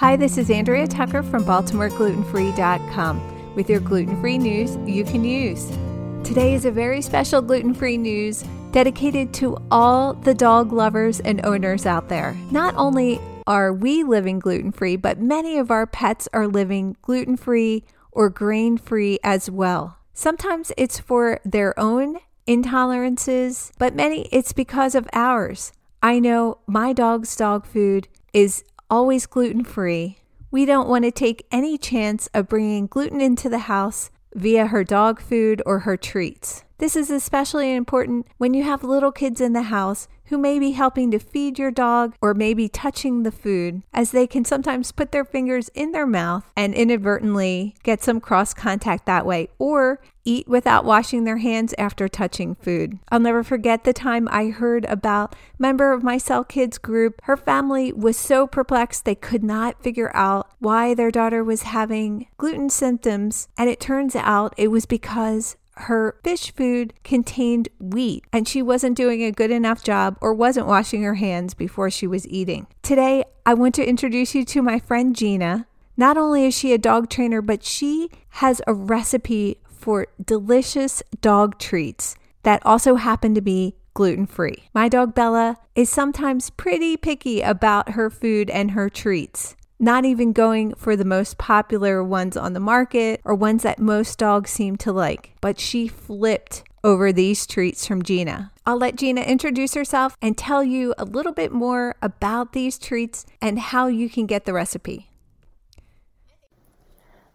Hi, this is Andrea Tucker from BaltimoreGlutenFree.com with your gluten free news you can use. Today is a very special gluten free news dedicated to all the dog lovers and owners out there. Not only are we living gluten free, but many of our pets are living gluten free or grain free as well. Sometimes it's for their own intolerances, but many it's because of ours. I know my dog's dog food is always gluten free. We don't want to take any chance of bringing gluten into the house via her dog food or her treats. This is especially important when you have little kids in the house who may be helping to feed your dog or maybe touching the food, as they can sometimes put their fingers in their mouth and inadvertently get some cross contact that way, or eat without washing their hands after touching food. I'll never forget the time I heard about member of my Cell Kids group. Her family was so perplexed they could not figure out why their daughter was having gluten symptoms, and it turns out it was because her fish food contained wheat and she wasn't doing a good enough job or wasn't washing her hands before she was eating. Today, I want to introduce you to my friend Gina. Not only is she a dog trainer, but she has a recipe for delicious dog treats that also happen to be gluten free. My dog Bella is sometimes pretty picky about her food and her treats not even going for the most popular ones on the market or ones that most dogs seem to like. But she flipped over these treats from Gina. I'll let Gina introduce herself and tell you a little bit more about these treats and how you can get the recipe.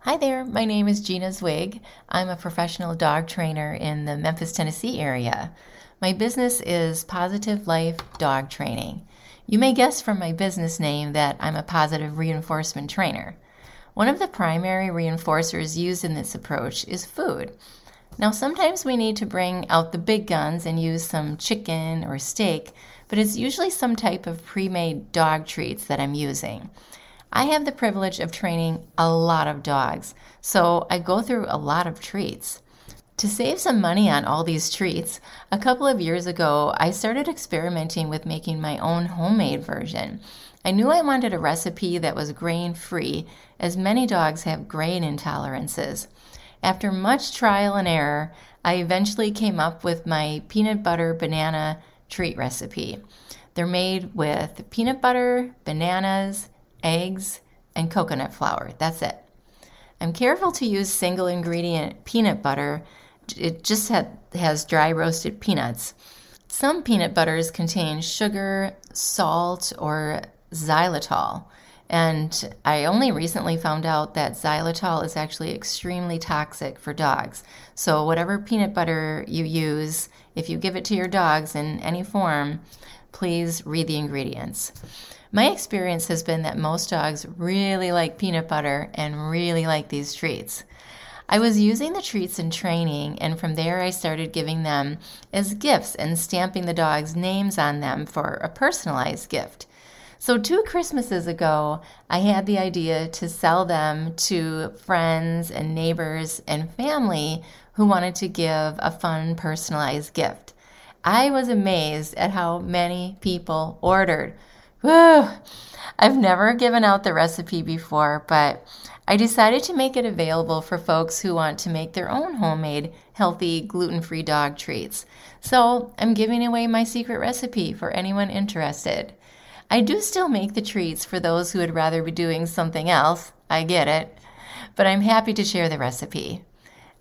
Hi there, my name is Gina Zwig. I'm a professional dog trainer in the Memphis, Tennessee area. My business is Positive Life Dog Training. You may guess from my business name that I'm a positive reinforcement trainer. One of the primary reinforcers used in this approach is food. Now, sometimes we need to bring out the big guns and use some chicken or steak, but it's usually some type of pre made dog treats that I'm using. I have the privilege of training a lot of dogs, so I go through a lot of treats. To save some money on all these treats, a couple of years ago, I started experimenting with making my own homemade version. I knew I wanted a recipe that was grain free, as many dogs have grain intolerances. After much trial and error, I eventually came up with my peanut butter banana treat recipe. They're made with peanut butter, bananas, eggs, and coconut flour. That's it. I'm careful to use single ingredient peanut butter it just has dry roasted peanuts. Some peanut butters contain sugar, salt, or xylitol. And I only recently found out that xylitol is actually extremely toxic for dogs. So, whatever peanut butter you use, if you give it to your dogs in any form, please read the ingredients. My experience has been that most dogs really like peanut butter and really like these treats. I was using the treats in training, and from there I started giving them as gifts and stamping the dogs' names on them for a personalized gift. So, two Christmases ago, I had the idea to sell them to friends and neighbors and family who wanted to give a fun, personalized gift. I was amazed at how many people ordered. Whew. I've never given out the recipe before, but I decided to make it available for folks who want to make their own homemade, healthy, gluten free dog treats. So I'm giving away my secret recipe for anyone interested. I do still make the treats for those who would rather be doing something else. I get it. But I'm happy to share the recipe.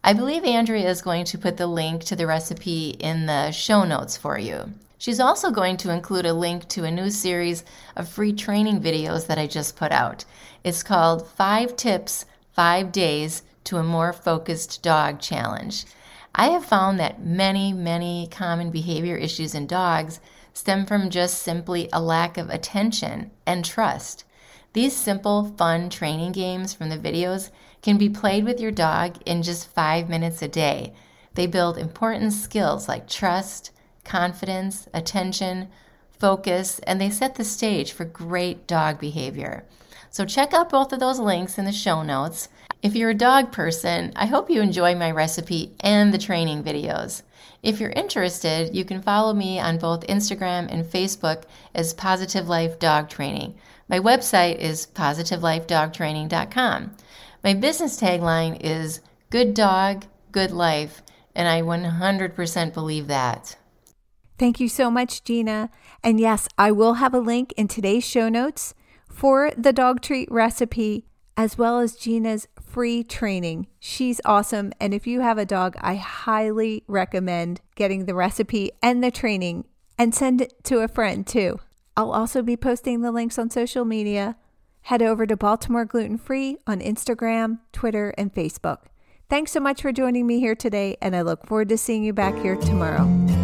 I believe Andrea is going to put the link to the recipe in the show notes for you. She's also going to include a link to a new series of free training videos that I just put out. It's called Five Tips, Five Days to a More Focused Dog Challenge. I have found that many, many common behavior issues in dogs stem from just simply a lack of attention and trust. These simple, fun training games from the videos can be played with your dog in just five minutes a day. They build important skills like trust, confidence, attention, focus, and they set the stage for great dog behavior. So check out both of those links in the show notes. If you're a dog person, I hope you enjoy my recipe and the training videos. If you're interested, you can follow me on both Instagram and Facebook as Positive Life Dog Training. My website is positivelifedogtraining.com. My business tagline is Good Dog, Good Life, and I 100% believe that. Thank you so much, Gina. And yes, I will have a link in today's show notes for the dog treat recipe as well as Gina's free training. She's awesome. And if you have a dog, I highly recommend getting the recipe and the training and send it to a friend too. I'll also be posting the links on social media. Head over to Baltimore Gluten Free on Instagram, Twitter, and Facebook. Thanks so much for joining me here today, and I look forward to seeing you back here tomorrow.